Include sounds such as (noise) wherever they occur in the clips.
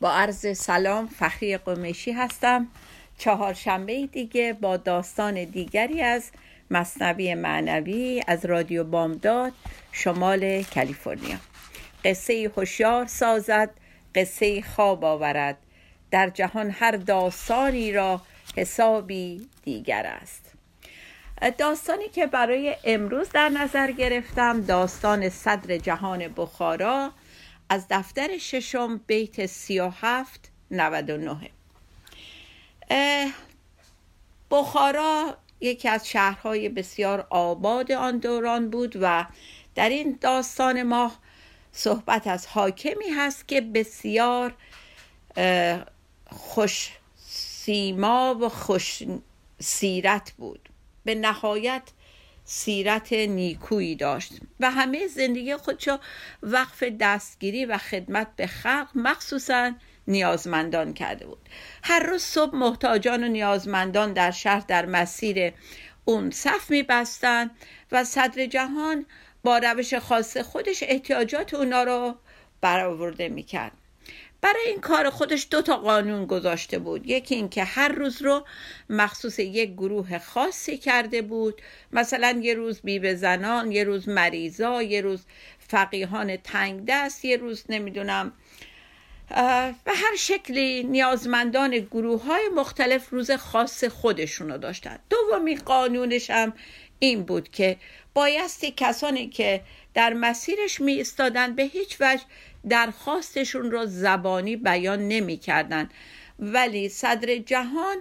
با عرض سلام فخری قمیشی هستم. چهارشنبه دیگه با داستان دیگری از مصنوی معنوی از رادیو بامداد شمال کالیفرنیا. قصه هوشیار سازد قصه خواب آورد. در جهان هر داستانی را حسابی دیگر است. داستانی که برای امروز در نظر گرفتم داستان صدر جهان بخارا از دفتر ششم بیت سی و هفت بخارا یکی از شهرهای بسیار آباد آن دوران بود و در این داستان ما صحبت از حاکمی هست که بسیار خوش سیما و خوش سیرت بود. به نهایت سیرت نیکویی داشت و همه زندگی خودشو وقف دستگیری و خدمت به خلق مخصوصا نیازمندان کرده بود. هر روز صبح محتاجان و نیازمندان در شهر در مسیر اون صف میبستن و صدر جهان با روش خاص خودش احتیاجات اونا رو برآورده می‌کرد. برای این کار خودش دو تا قانون گذاشته بود. یکی اینکه هر روز رو مخصوص یک گروه خاصی کرده بود. مثلا یه روز بیوه زنان یه روز مریضا یه روز فقیهان تنگ دست یه روز نمی‌دونم و هر شکلی نیازمندان گروه های مختلف روز خاص خودشونو داشتن. دومی قانونش هم این بود که بایستی کسانی که در مسیرش می به هیچ وجه درخواستشون رو زبانی بیان نمی کردن. ولی صدر جهان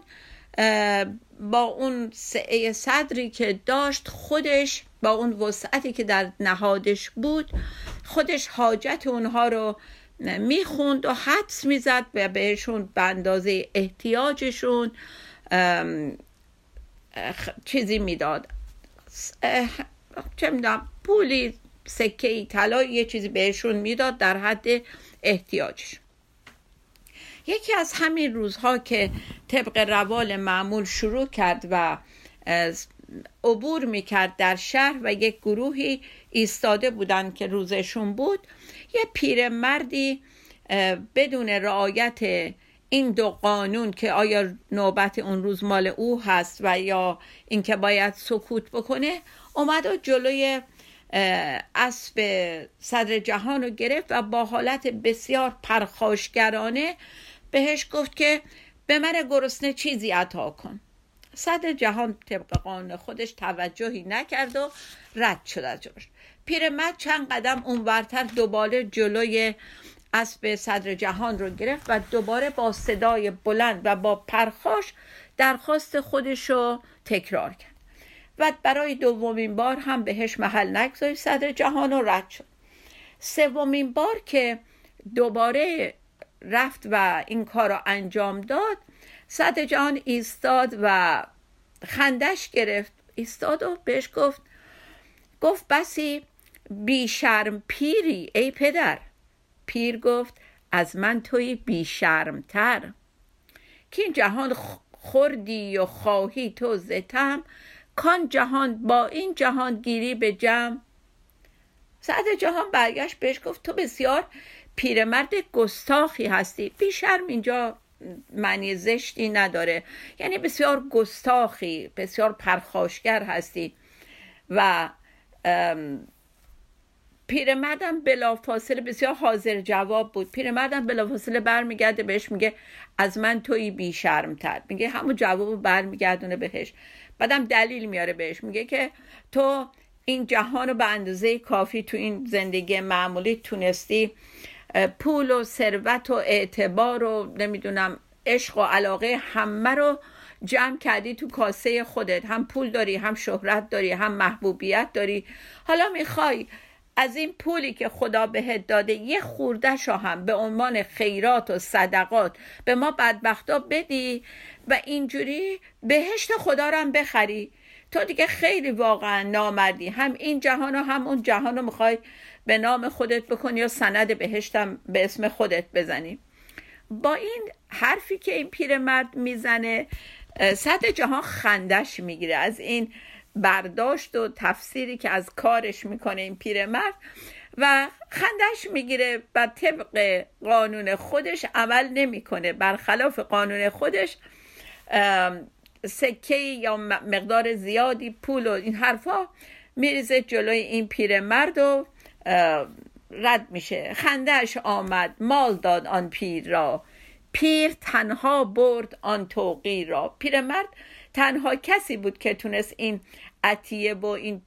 با اون سعه صدری که داشت خودش با اون وسعتی که در نهادش بود خودش حاجت اونها رو می‌خوند و حدس می‌زد و بهشون به اندازه احتیاجشون چیزی می‌داد چه می‌دونم پولی سکه ای طلا یه چیزی بهشون می‌داد در حد احتیاجش. یکی از همین روزها که طبق روال معمول شروع کرد و عبور می‌کرد در شهر و یک گروهی ایستاده بودن که روزشون بود یه پیرمردی بدون رعایت این دو قانون که آیا نوبت اون روز مال او هست و یا اینکه باید سکوت بکنه اومد و جلوی اسب صدر جهان رو گرفت و با حالت بسیار پرخاشگرانه بهش گفت که به من گرسنه چیزی عطا کن. صدر جهان طبق قانون خودش توجهی نکرد و رد شد از جلوش پیرمرد چند قدم اونورتر دوباره جلوی اسب صدر جهان رو گرفت و دوباره با صدای بلند و با پرخاش درخواست خودش رو تکرار کرد. و برای دومین بار هم بهش محل نگذاشت صدر جهان رو رد شد. سومین بار که دوباره رفت و این کار رو انجام داد صدر جهان ایستاد و خندش گرفت. ایستاد و بهش گفت گفت بسی بیشرم پیری ای پدر. پیر گفت از من توی بیشرمتر. که این جهان خوردی و خواهی تو زتم کان جهان با این جهان گیری به جمع. سعد جهان برگشت بهش گفت تو بسیار پیرمرد گستاخی هستی. بیشرم اینجا معنی زشتی نداره. یعنی بسیار گستاخی بسیار پرخاشگر هستی. و پیرمردم بلافاصله بسیار حاضر جواب بود. پیرمردم بلافاصله برمیگرده بهش میگه از من توی بیشرمتر میگه همون جواب برمیگردونه بهش. بعدم دلیل میاره بهش. میگه که تو این جهان رو به اندازه کافی تو این زندگی معمولی تونستی پول و ثروت و اعتبار و نمی‌دونم عشق و علاقه همه رو جمع کردی تو کاسه خودت. هم پول داری هم شهرت داری هم محبوبیت داری. حالا می‌خوای از این پولی که خدا بهت داده یه خوردش هم به عنوان خیرات و صدقات. به ما بدبختا بدی و اینجوری بهشت خدا رو هم بخری. تو دیگه خیلی واقعا نامردی. هم این جهان و هم اون جهان رو می‌خوای به نام خودت بکنی یا سند بهشتم به اسم خودت بزنی. با این حرفی که این پیرمرد می‌زنه صد جهان خندش می‌گیره. از این برداشت و تفسیری که از کارش می‌کنه این پیرمرد و خندش می‌گیره و طبق قانون خودش عمل نمی‌کنه. برخلاف قانون خودش سکه یا مقدار زیادی پول و این حرفا میریزه جلوی این پیرمرد و رد میشه. خندهش آمد مال داد آن پیر را. پیر تنها برد آن توقی را. پیرمرد تنها کسی بود که تونست این عطیه و این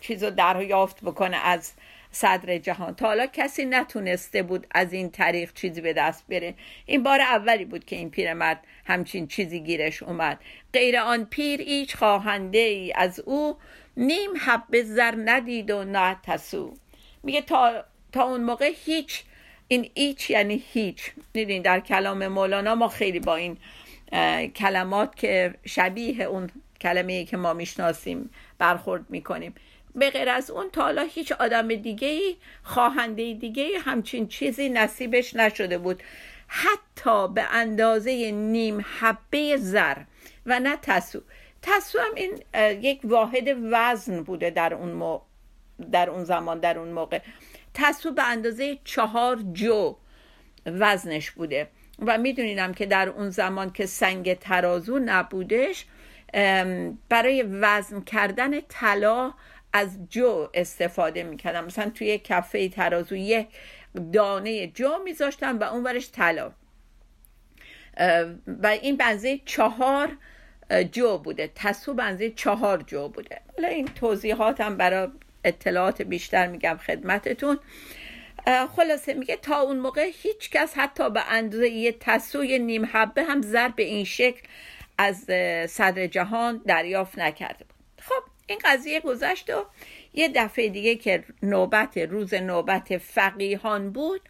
چیز رو دریافت بکنه از صدر جهان. تا حالا کسی نتونسته بود از این طریق چیزی به دست بره. این بار اولی بود که این پیرمرد همچین چیزی گیرش اومد. غیر آن پیر ایچ خواهنده ای از او نیم حب زر ندید و نه تسو. میگه تا, تا اون موقع هیچ این ایچ یعنی هیچ. دیدین در کلام مولانا ما خیلی با این کلمات که شبیه اون کلمه که ما می‌شناسیم برخورد می‌کنیم. به غیر از اون تا حالا هیچ آدم دیگه ای خواهنده دیگه ای همچین چیزی نصیبش نشده بود. حتی به اندازه نیم حبه زر و نه تسو. تسو هم این یک واحد وزن بوده در اون, در اون زمان در اون موقع. تسو به اندازه چهار جو وزنش بوده. و میدونینم که در اون زمان که سنگ ترازو نبودش برای وزن کردن طلا از جو استفاده می‌کردم. مثلا توی کفه ترازو یه دانه جو میذاشتم و اون ورش طلا و این بنزه چهار جو تسو تصو بنزه چهار جو بوده. حالا این توضیحات هم برای اطلاعات بیشتر میگم خدمتتون. خلاصه میگه تا اون موقع هیچ کس حتی به اندازه یه تسوی نیم حبه هم زر به این شکل از صدر جهان دریافت نکرده بود. خب این قضیه گذشت و یه دفعه دیگه که نوبت روز نوبت فقیهان بود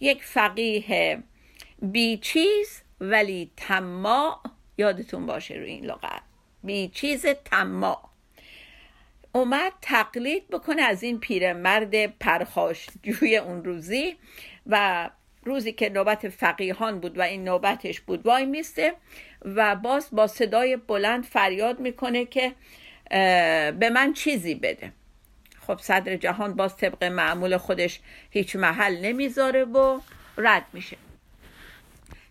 یک فقیه بیچیز ولی تما یادتون باشه روی این لغت. بیچیز تما اومد تقلید بکنه از این پیرمرد پرخاش جوی اون روزی و روزی که نوبت فقیهان بود و این نوبتش بود وای میسته و باز با صدای بلند فریاد می‌کنه که به من چیزی بده. خب صدر جهان باز طبق معمول خودش هیچ محل نمی‌ذاره و رد میشه.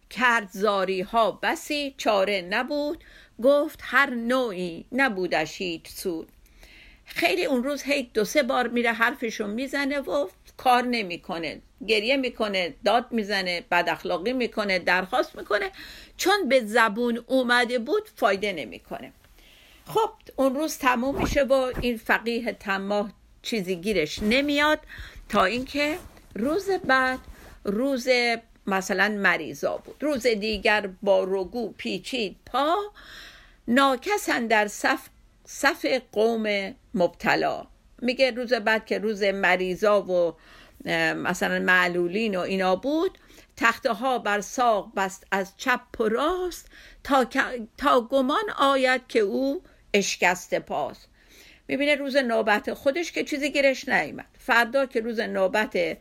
کرد زاری ها بسی چاره نبود. گفت هر نوعی نبودش هیچ سود. خیلی اون روز هی دو سه بار میره حرفشون می‌زنه و کار نمی‌کنه. گریه می‌کنه داد می‌زنه بد اخلاقی می‌کنه درخواست می‌کنه. چون به زبون اومده بود فایده نمی‌کنه. خب اون روز تموم میشه و این فقیه تماه چیزی گیرش نمیاد تا اینکه روز بعد روز مثلا مریضا بود. روز دیگر با رگو پیچید پا ناکسن در صف, صف قوم مبتلا. میگه روز بعد که روز مریضا و مثلا معلولین و اینا بود تخته ها بر ساق بست از چپ و راست تا, تا گمان آید که او اشکست پاس. می‌بینه روز نوبت خودش که چیزی گیرش نیمد فردا که روز نوبت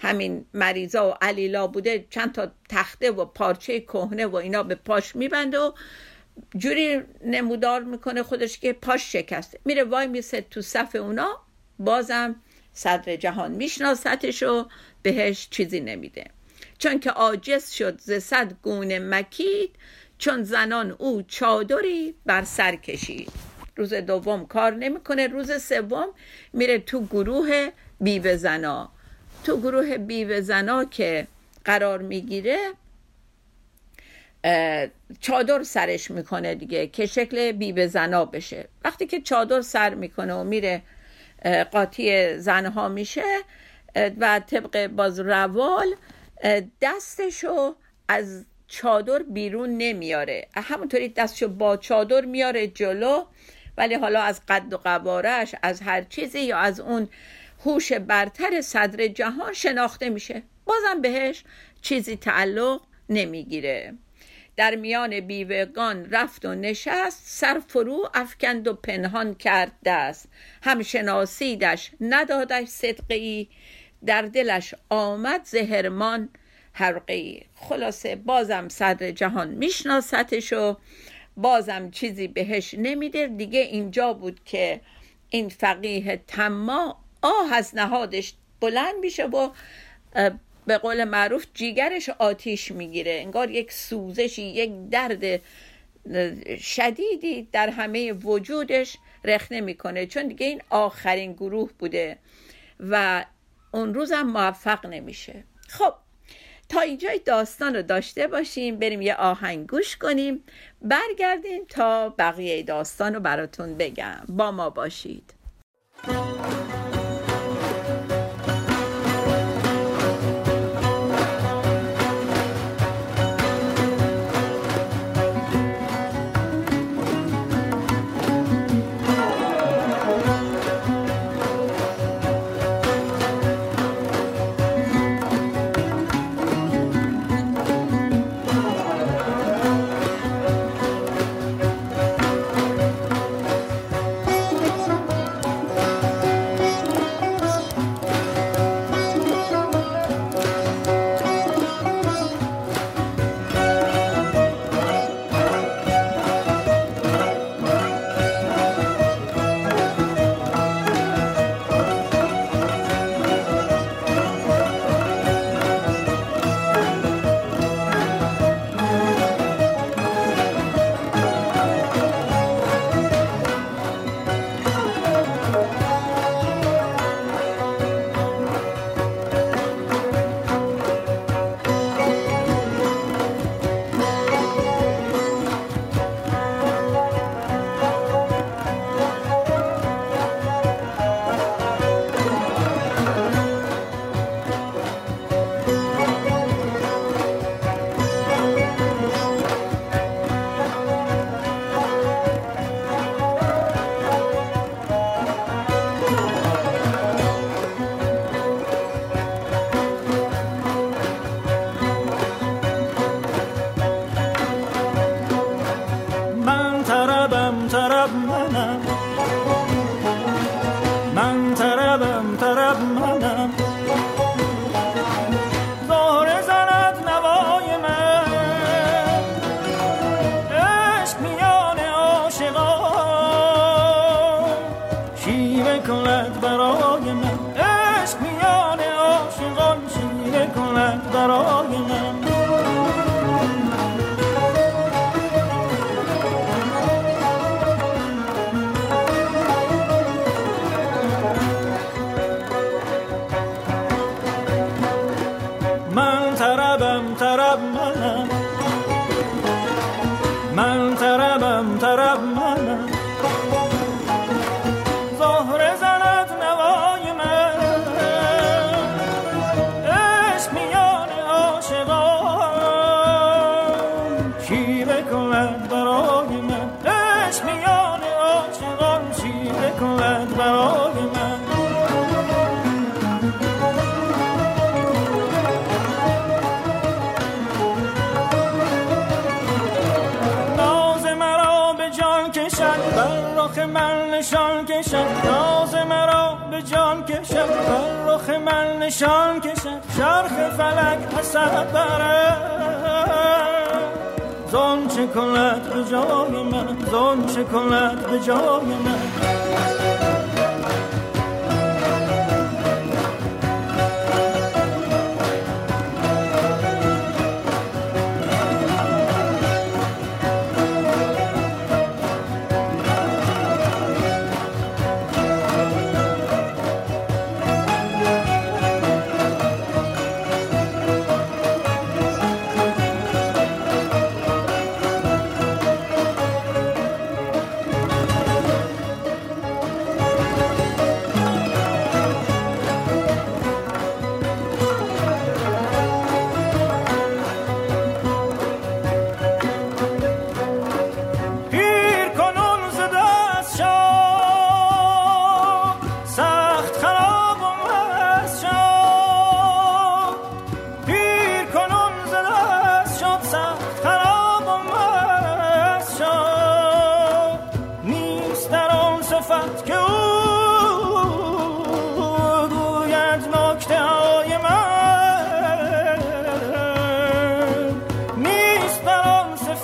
همین مریضا و علیلا بوده چند تا تخته و پارچه کهنه و اینا به پاش میبنده و جوری نمودار می‌کنه خودش که پاش شکسته میره وای میسه تو صف اونا بازم صدر جهان میشناستش و بهش چیزی نمیده. چون که عاجز شد ز صد گونه مکید چون زنان او چادری بر سر کشید. روز دوم کار نمی‌کنه روز سوم میره تو گروه بیوه زنا. تو گروه بیوه زنا که قرار می‌گیره چادر سرش می‌کنه دیگه که شکل بیوه زنا بشه. وقتی که چادر سر می‌کنه و میره قاطی زنها میشه و طبق باز روال دستشو از چادر بیرون نمیاره. همونطوری دستشو با چادر میاره جلو ولی حالا از قد و قوارش از هر چیزی یا از اون هوش برتر صدر جهان شناخته میشه. بازم بهش چیزی تعلق نمی‌گیره. در میان بیوگان رفت و نشست سر فرو افکند و پنهان کرد دست. هم شناسیدش ندادش صدقی در دلش آمد زهرمان حرقی خلاصه بازم صدر جهان میشناستش و بازم چیزی بهش نمیده. دیگه اینجا بود که این فقیه تما آه از نهادش بلند میشه و به قول معروف جیگرش آتیش می‌گیره. انگار یک سوزشی یک درد شدیدی در همه وجودش رخنه می‌کنه. چون دیگه این آخرین گروه بوده و اون روزم موفق نمیشه. خب تا اینجای داستان رو داشته باشیم. بریم یه آهنگ گوش کنیم. برگردیم تا بقیه داستان رو براتون بگم. با ما باشید. hermana نشان کشد شرخ فلک حسد بره زون چه کند به جای من؟ زون چه کند به جای من؟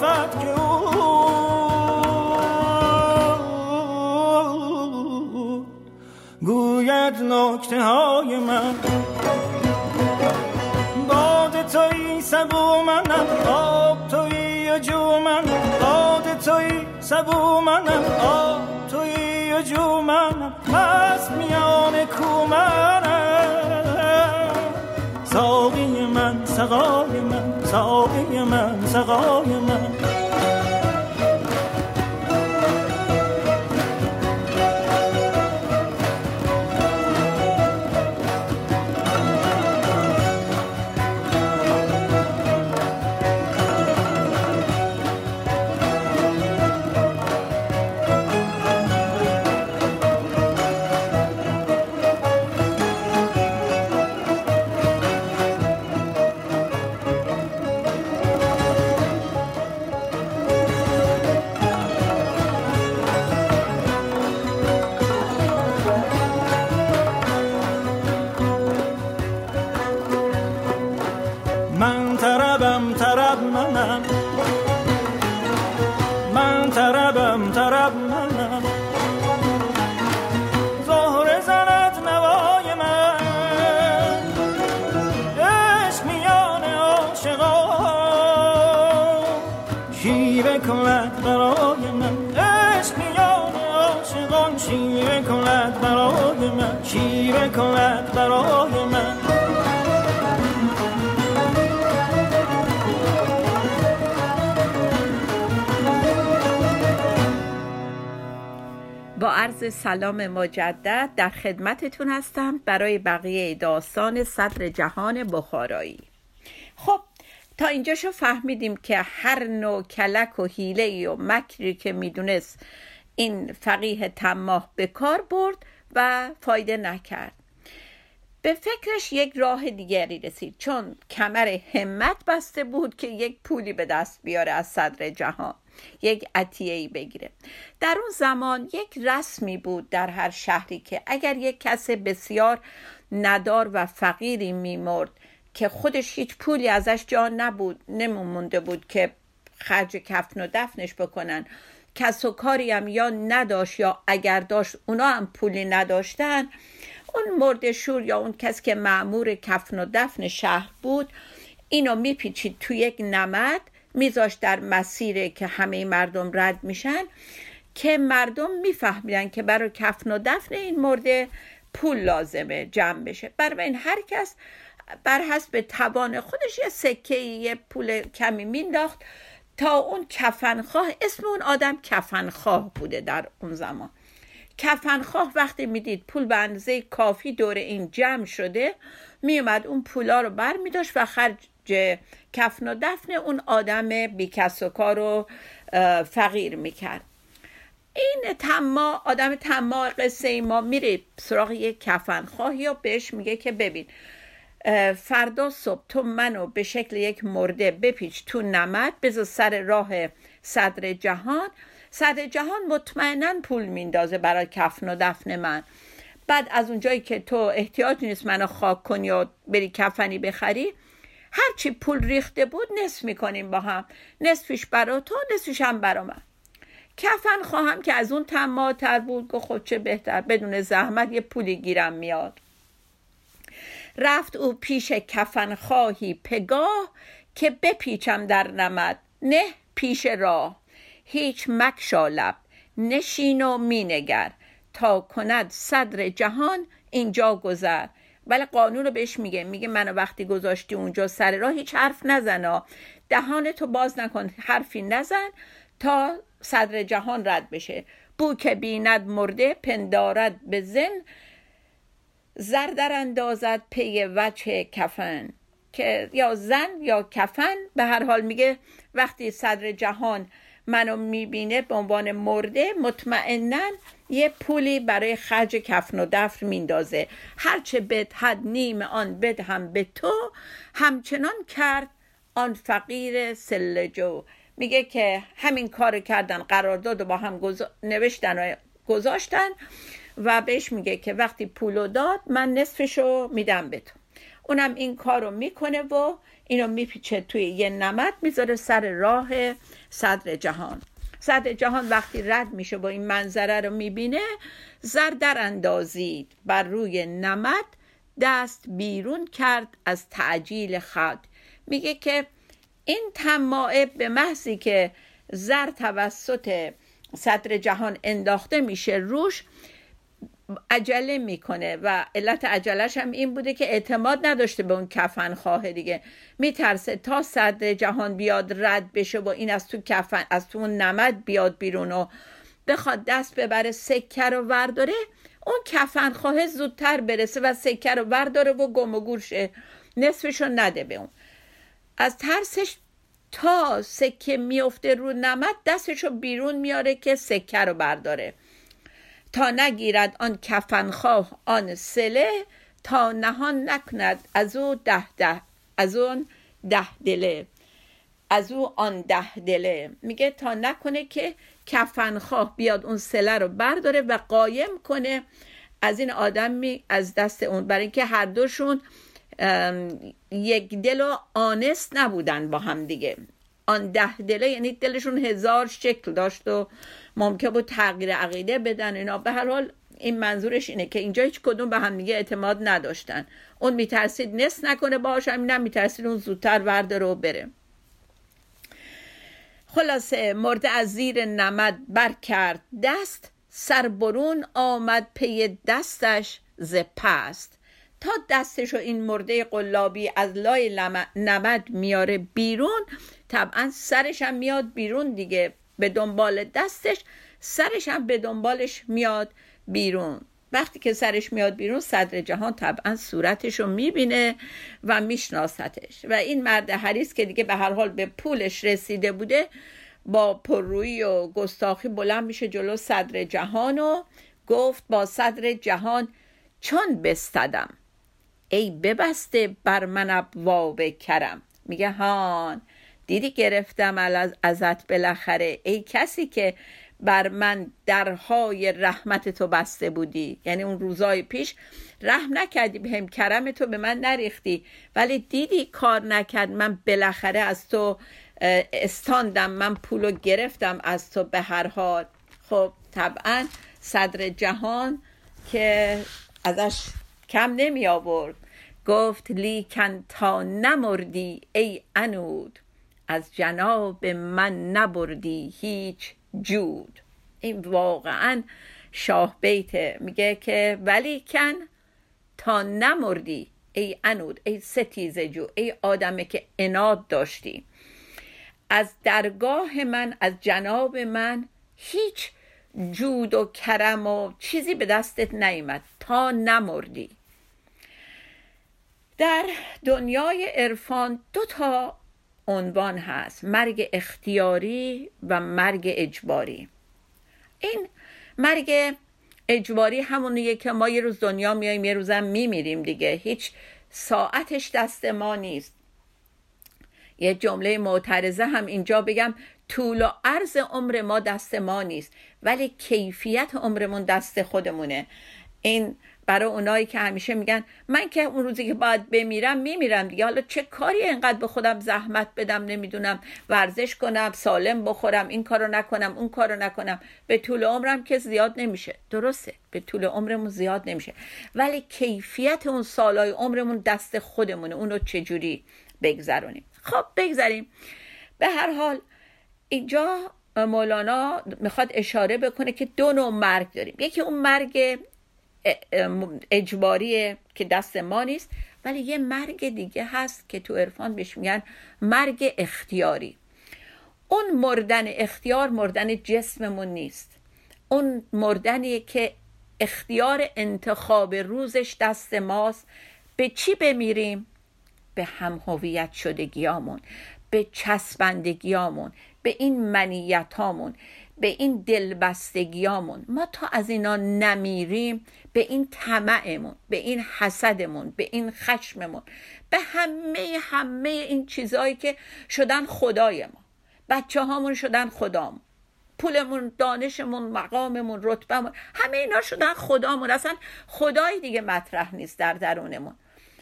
حرفت که او گوید نکته های من. باد توی سبو منم آب توی جو من باد توی سبو منم آب توی جو منم. پس میان کو منم ساقی من سقای من. ساقی من سقای من. عرض سلام مجدد در خدمتتون هستم برای بقیه داستان صدر جهان بخارایی. خب تا اینجاشو فهمیدیم که هر نوع کلک و حیله و مکری که می‌دونست این فقیه تماه به کار برد و فایده نکرد. به فکرش یک راه دیگری رسید چون کمر همت بسته بود که یک پولی به دست بیاره از صدر جهان. یک عطیه بگیره. در اون زمان یک رسمی بود در هر شهری که اگر یک کس بسیار ندار و فقیری میمرد که خودش هیچ پولی ازش جا نبود نمونده بود که خرج کفن و دفنش بکنن. کس و کاری هم یا نداشت یا اگر داشت اونا هم پولی نداشتن. اون مردشور یا اون کس که معمور کفن و دفن شهر بود اینو میپیچید تو یک نمد. میذاشت در مسیر که همه مردم رد میشن که مردم میفهمیدن که برای کفن و دفن این مرده پول لازمه جمع بشه. برای این هر کس بر حسب توان خودش یه سکه یه پول کمی مینداخت تا اون کفنخواه اسم اون آدم کفنخواه بوده در اون زمان. کفنخواه وقتی می‌دید پول به اندازه کافی دور این جمع شده میومد اون پولا رو بر میداشت و خرج کفن و دفن اون آدم بیکس و کار و فقیر می‌کرد. این تما آدم تما قصه ما میره سراغ یک کفن خواهی یا بهش میگه که ببین فردا صبح تو منو به شکل یک مرده بپیچ تو نمد بذار سر راه صدر جهان. صدر جهان مطمئنا پول میندازه برای کفن و دفن من. بعد از اونجایی که تو احتیاج نیست منو خاک کنی یا بری کفنی بخری هرچی پول ریخته بود نصف می‌کنیم با هم. نصفش برا تو نصفش هم برا من. کفن خواهم که از اون تماتر بود. گفت خود خب چه بهتر بدون زحمت یه پولی گیرم میاد. رفت او پیش کفن خواهی پگاه که بپیچم در نمد. نه پیش راه. هیچ مکشالب نشین و مینگر. تا کند صدر جهان اینجا گذر. ولی قانون رو بهش میگه. میگه منو وقتی گذاشتی اونجا سر راه هیچ حرف نزن دهانتو باز نکن حرفی نزن تا صدر جهان رد بشه. بو که بیند مرده پندارد به زن. زردر اندازد پی وچه کفن. که یا زن یا کفن به هر حال میگه وقتی صدر جهان منو می‌بینه به عنوان مرده مطمئنا یه پولی برای خرج کفن و دفن میندازه. هرچه بدهد نیم آن هم به تو همچنان کرد آن فقیر سلجو. میگه که همین کار کردن قرارداد با هم نوشتن و گذاشتن و بهش میگه که وقتی پولو داد من نصفشو میدم به تو. اونم این کارو می‌کنه و اینو میپیچه توی یه نمد می‌ذاره سر راه صدر جهان. صدر جهان وقتی رد میشه با این منظره رو می‌بینه زر در اندازید. بر روی نمد دست بیرون کرد از تعجیل خد میگه که این تماعه به محضی که زر توسط صدر جهان انداخته میشه روش عجله می‌کنه و علت عجلش هم این بوده که اعتماد نداشته به اون کفن خواه دیگه. میترسه تا صدر جهان بیاد رد بشه و این از تو کفن از تو اون نمد بیاد بیرون و بخواد دست ببره سکه رو ورداره. اون کفن خواه زودتر برسه و سکه رو ورداره و گم و گورشه نصفشو نده به اون. از ترسش تا سکه میفته رو نمد دستشو بیرون میاره که سکه رو برداره. تا نگیرد آن کفنخواه آن سله تا نهان نکند از او ده ده از اون ده دله از او آن ده دله. میگه تا نکنه که کفنخواه بیاد اون سله رو برداره و قایم کنه. از این آدم می از دست اون برای اینکه هر دوشون یک دل و آنست نبودن با هم دیگه. آن ده دله یعنی دلشون هزار شکل داشت و ممکن بود تغییر عقیده بدن اینا. به هر حال این منظورش اینه که اینجا هیچ کدوم به هم دیگه اعتماد نداشتن. اون میترسید نس نکنه باهاش همین میترسید اون زودتر ورده رو بره. خلاصه مرده از زیر نمد بر کرد دست سربرون آمد پی دستش ز پست. تا دستش و این مرده قلابی از لای نمد میاره بیرون طبعا سرش هم میاد بیرون دیگه به دنبال دستش سرش هم به دنبالش میاد بیرون. وقتی که سرش میاد بیرون صدر جهان طبعا صورتش رو می‌بینه و میشناستش. و این مرد حریص که دیگه به هر حال به پولش رسیده بوده با پررویی و گستاخی بلند میشه جلو صدر جهان و گفت با صدر جهان چون بستدم. ای ببسته بر من ابواب کرم. میگه هان دیدی گرفتم از ازت بالاخره. ای کسی که بر من درهای رحمت تو بسته بودی. یعنی اون روزای پیش رحم نکردی به هم کرم تو به من نریختی. ولی دیدی کار نکرد من بالاخره از تو استاندم من پولو گرفتم از تو به هر حال. خب طبعا صدر جهان که ازش کم نمی آورد. گفت لیکن تا نمردی ای انود از جناب من نبردی هیچ جود. این واقعا شاه بیته. میگه که ولیکن تا نمردی ای انود ای ستیز جو ای آدمه که اناد داشتی. از درگاه من از جناب من هیچ جود و کرم و چیزی به دستت نیامد. تا نمردی. در دنیای عرفان دو تا عنوان هست مرگ اختیاری و مرگ اجباری. این مرگ اجباری همونیه که ما یه روز دنیا میاییم یه روزم میمیریم دیگه. هیچ ساعتش دست ما نیست. یه جمله معترضه هم اینجا بگم طول و عرض عمر ما دست ما نیست ولی کیفیت عمرمون دست خودمونه. این برای اونایی که همیشه میگن من که اون روزی که باید بمیرم میمیرم دیگه. حالا چه کاری اینقدر به خودم زحمت بدم نمی‌دونم ورزش کنم سالم بخورم این کارو نکنم اون کارو نکنم. به طول عمرم که زیاد نمیشه. درسته. به طول عمرمون زیاد نمیشه. ولی کیفیت اون سالای عمرمون دست خودمونه. اونو چجوری بگذرونیم؟ خب بگذاریم به هر حال اینجا مولانا می‌خواد اشاره بکنه که دو نوع مرگ داریم. یکی اون مرگ اجباریه که دست ما نیست ولی یه مرگ دیگه هست که تو عرفان بهش میگن مرگ اختیاری. اون مردن اختیار مردن جسممون نیست. اون مردنیه که اختیار انتخاب روزش دست ماست. به چی بمیریم؟ به هم هویت شدگیامون به چسبندگیامون به این منیتامون. به این دلبستگیامون. ما تا از اینا نمیریم به این طمعمون به این حسدمون به این خشممون به همه همه این چیزهایی که شدن خدای ما. بچه هامون شدن خدامون. پولمون دانشمون مقاممون رتبمون همه اینا شدن خدامون. اصلا خدای دیگه مطرح نیست در درونمون.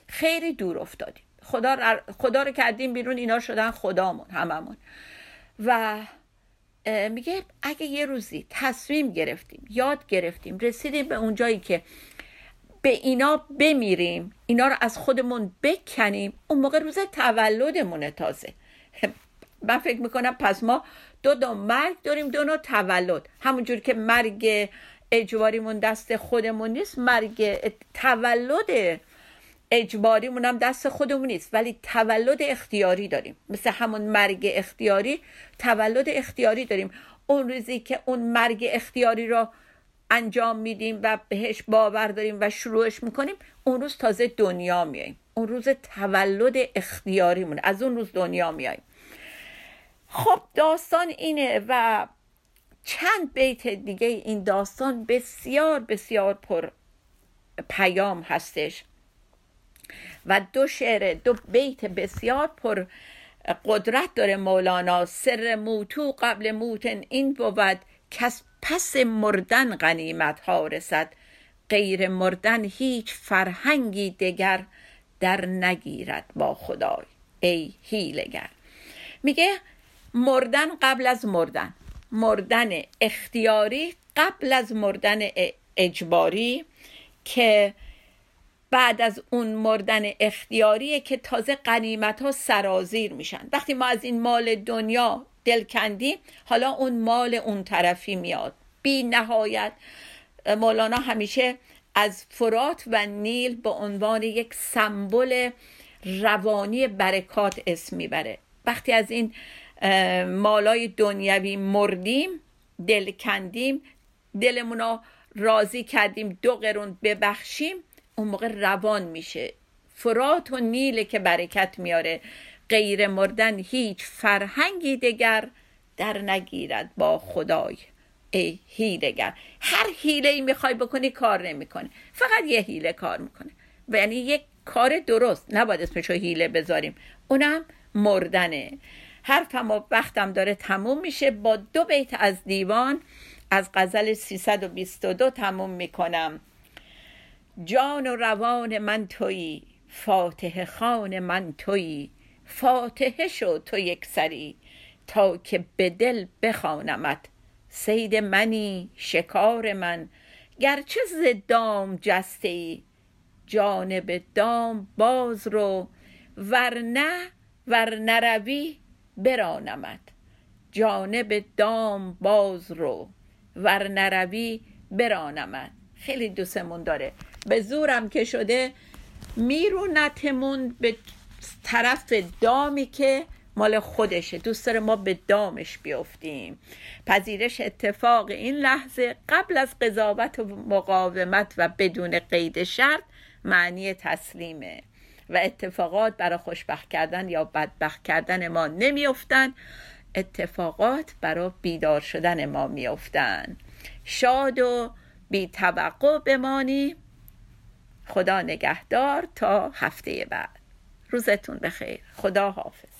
خیلی دور افتادیم. خدا, خدا رو کردیم بیرون اینا شدن خدامون هممون. و میگه اگه یه روزی تصمیم گرفتیم یاد گرفتیم رسیدیم به اون جایی که به اینا بمیریم اینا رو از خودمون بکنیم اون موقع روز تولدمونه تازه. (laughs) من فکر می‌کنم پس ما دو دو مرگ داریم دو نوع تولد. همونجور که مرگ اجباریمون دست خودمون نیست مرگ تولد اجباریمون هم دست خودمون نیست ولی تولد اختیاری داریم. مثل همون مرگ اختیاری تولد اختیاری داریم. اون روزی که اون مرگ اختیاری رو انجام میدیم و بهش باور داریم و شروعش می‌کنیم اون روز تازه دنیا میاییم. اون روز تولد اختیاریمون از اون روز دنیا میاییم. خب داستان اینه و چند بیت دیگه این داستان بسیار بسیار پر پیام هستش. و دو شعر دو بیت بسیار پر قدرت داره مولانا. سر موتو قبل موتن این بود کس پس مردن غنیمت ها رسد. غیر مردن هیچ فرهنگی دگر در نگیرد با خدای. ای هیلگر. میگه مردن قبل از مردن. مردن اختیاری قبل از مردن اجباری که بعد از اون مردن اختیاریه که تازه قنیمت ها سرازیر میشن. وقتی ما از این مال دنیا دل کندیم حالا اون مال اون طرفی میاد. بی نهایت مولانا همیشه از فرات و نیل به عنوان یک سمبل روانی برکات اسم می‌بره. وقتی از این مالای دنیوی مردیم دل کندیم دلمون راضی کردیم دو قرون ببخشیم اون موقع روان میشه. فرات و نیل که برکت میاره. غیر مردن هیچ فرهنگی دگر در نگیرد با خدای. ای هیلگر هر هیله ای می‌خوای بکنی کار نمی‌کنه. فقط یه هیله کار می‌کنه. و یعنی یک کار درست. نباید اسمشو هیله بذاریم. اونم مردنه. حرفم و وقتم داره تموم میشه. با دو بیت از دیوان از غزل 322 تموم می‌کنم. جان و روان من تویی فاتح خان من تویی فاتحه شو تو یک سری تا که به دل بخوانمت سید منی شکار من. گرچه ز دام جسته ای جانب دام باز رو ورنه ور نروی برانمت. جانب دام باز رو ور نروی برانمت. خیلی دوستمون داره. به زورم که شده میرونتمون به طرف دامی که مال خودشه. دوست داره ما به دامش بیفتیم. پذیرش اتفاق این لحظه قبل از قضاوت و مقاومت و بدون قید شرط معنی تسلیمه و اتفاقات برای خوشبخت کردن یا بدبخت کردن ما نمیافتن. اتفاقات برای بیدار شدن ما میافتن. شاد و بی توقع بمانی خدا نگهدار تا هفته بعد. روزتون بخیر. خدا حافظ